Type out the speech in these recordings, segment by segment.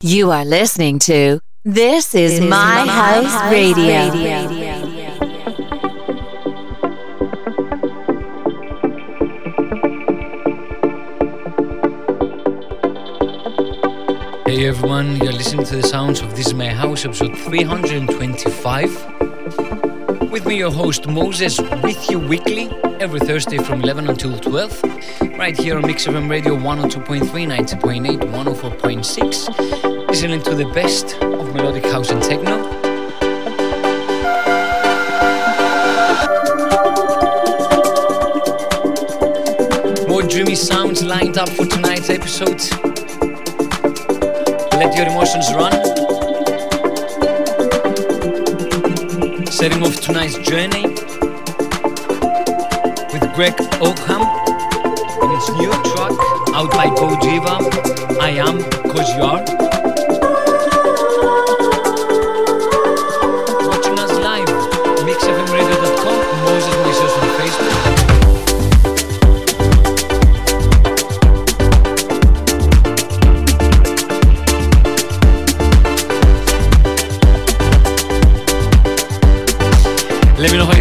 You are listening to This is, My, House, Radio. Hey everyone, you're listening to the sounds of This is My House, episode 325. With me, your host Moses, with you weekly, every Thursday from 11 until 12, right here on Mix FM Radio 102.3, 90.8, 104.6, listening to the best of melodic house and techno. More dreamy sounds lined up for tonight's episode. Let your emotions run. Setting off tonight's journey with Greg Oakham and his new track out by Gojira, I Am Cause You Are. Me know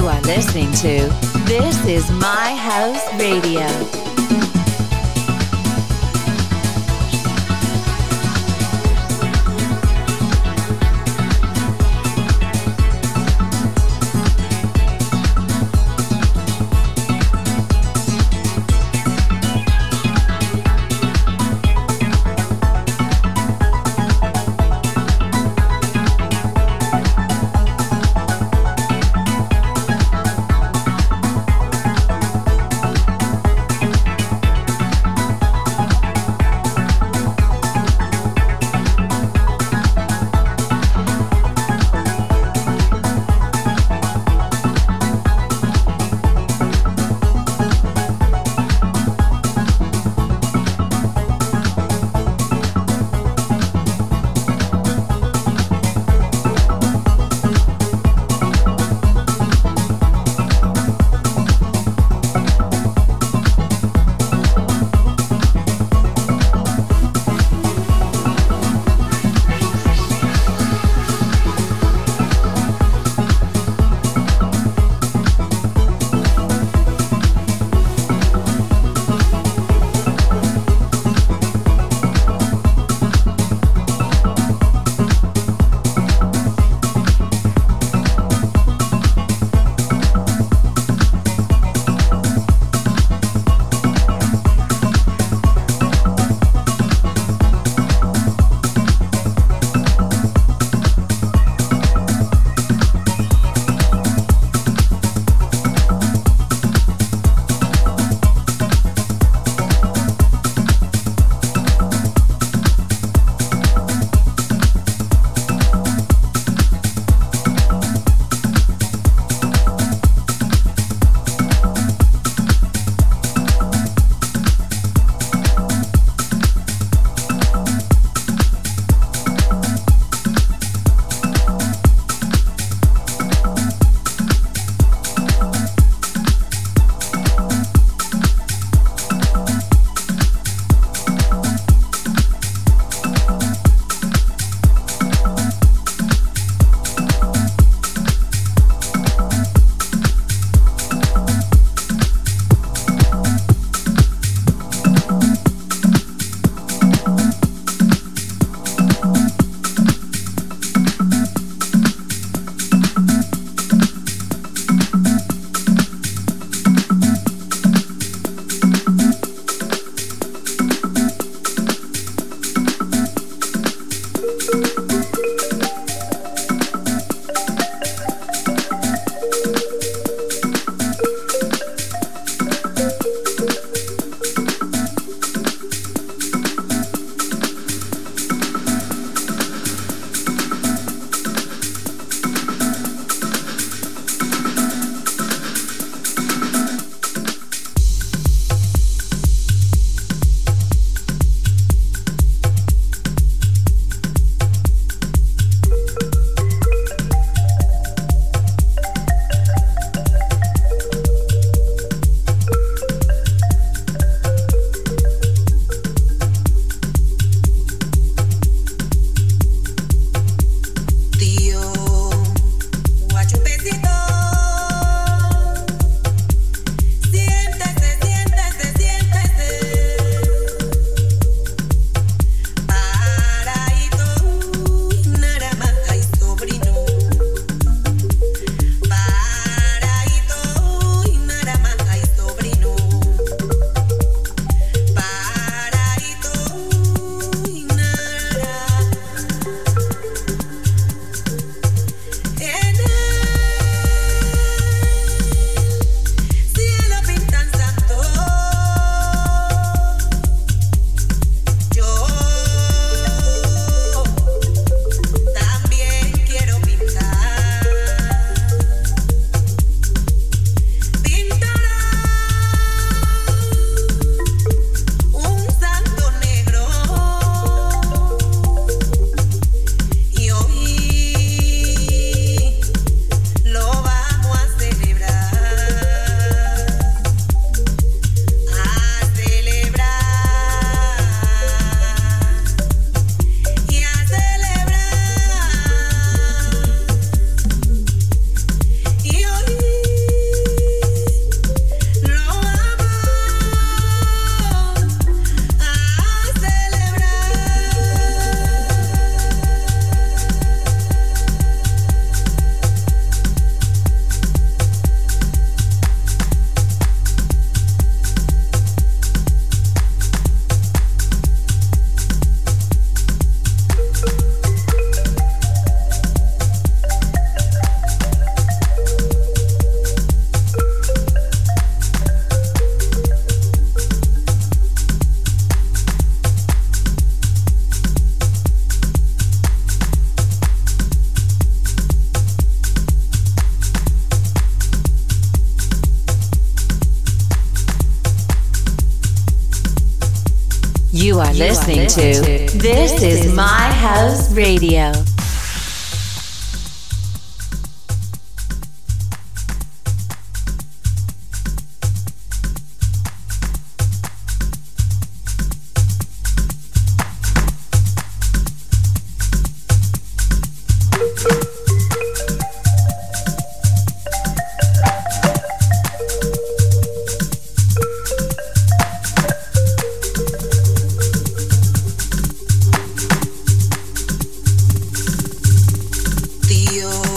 listening to This is My House Radio. Listening to This is My House Radio. you.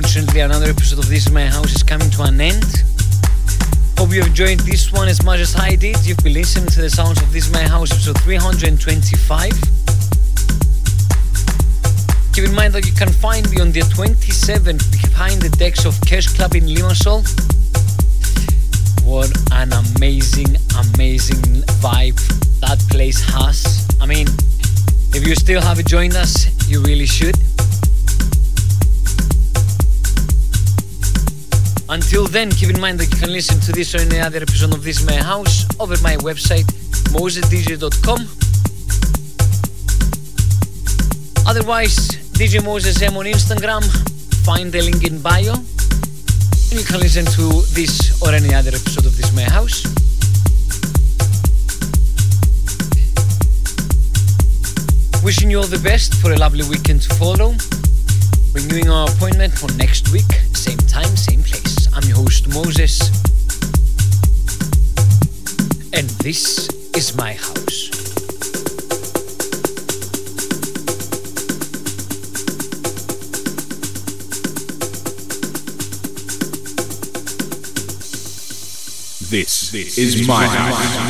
Unfortunately another episode of This Is My House is coming to an end. Hope you enjoyed this one as much as I did. You've been listening to the sounds of This Is My House episode 325. Keep in mind that you can find me on the 27th behind the decks of Cash Club in Limassol. What an amazing, amazing vibe that place has. I mean, if you still haven't joined us, you really should. Until then, keep in mind that you can listen to this or any other episode of This My House over my website, mosesdj.com. Otherwise, DJ Moses M on Instagram, find the link in bio, and you can listen to this or any other episode of This My House. Wishing you all the best for a lovely weekend to follow. Renewing our appointment for next week, same time, same place. I'm your host Moses, and this is my house. This this is my house.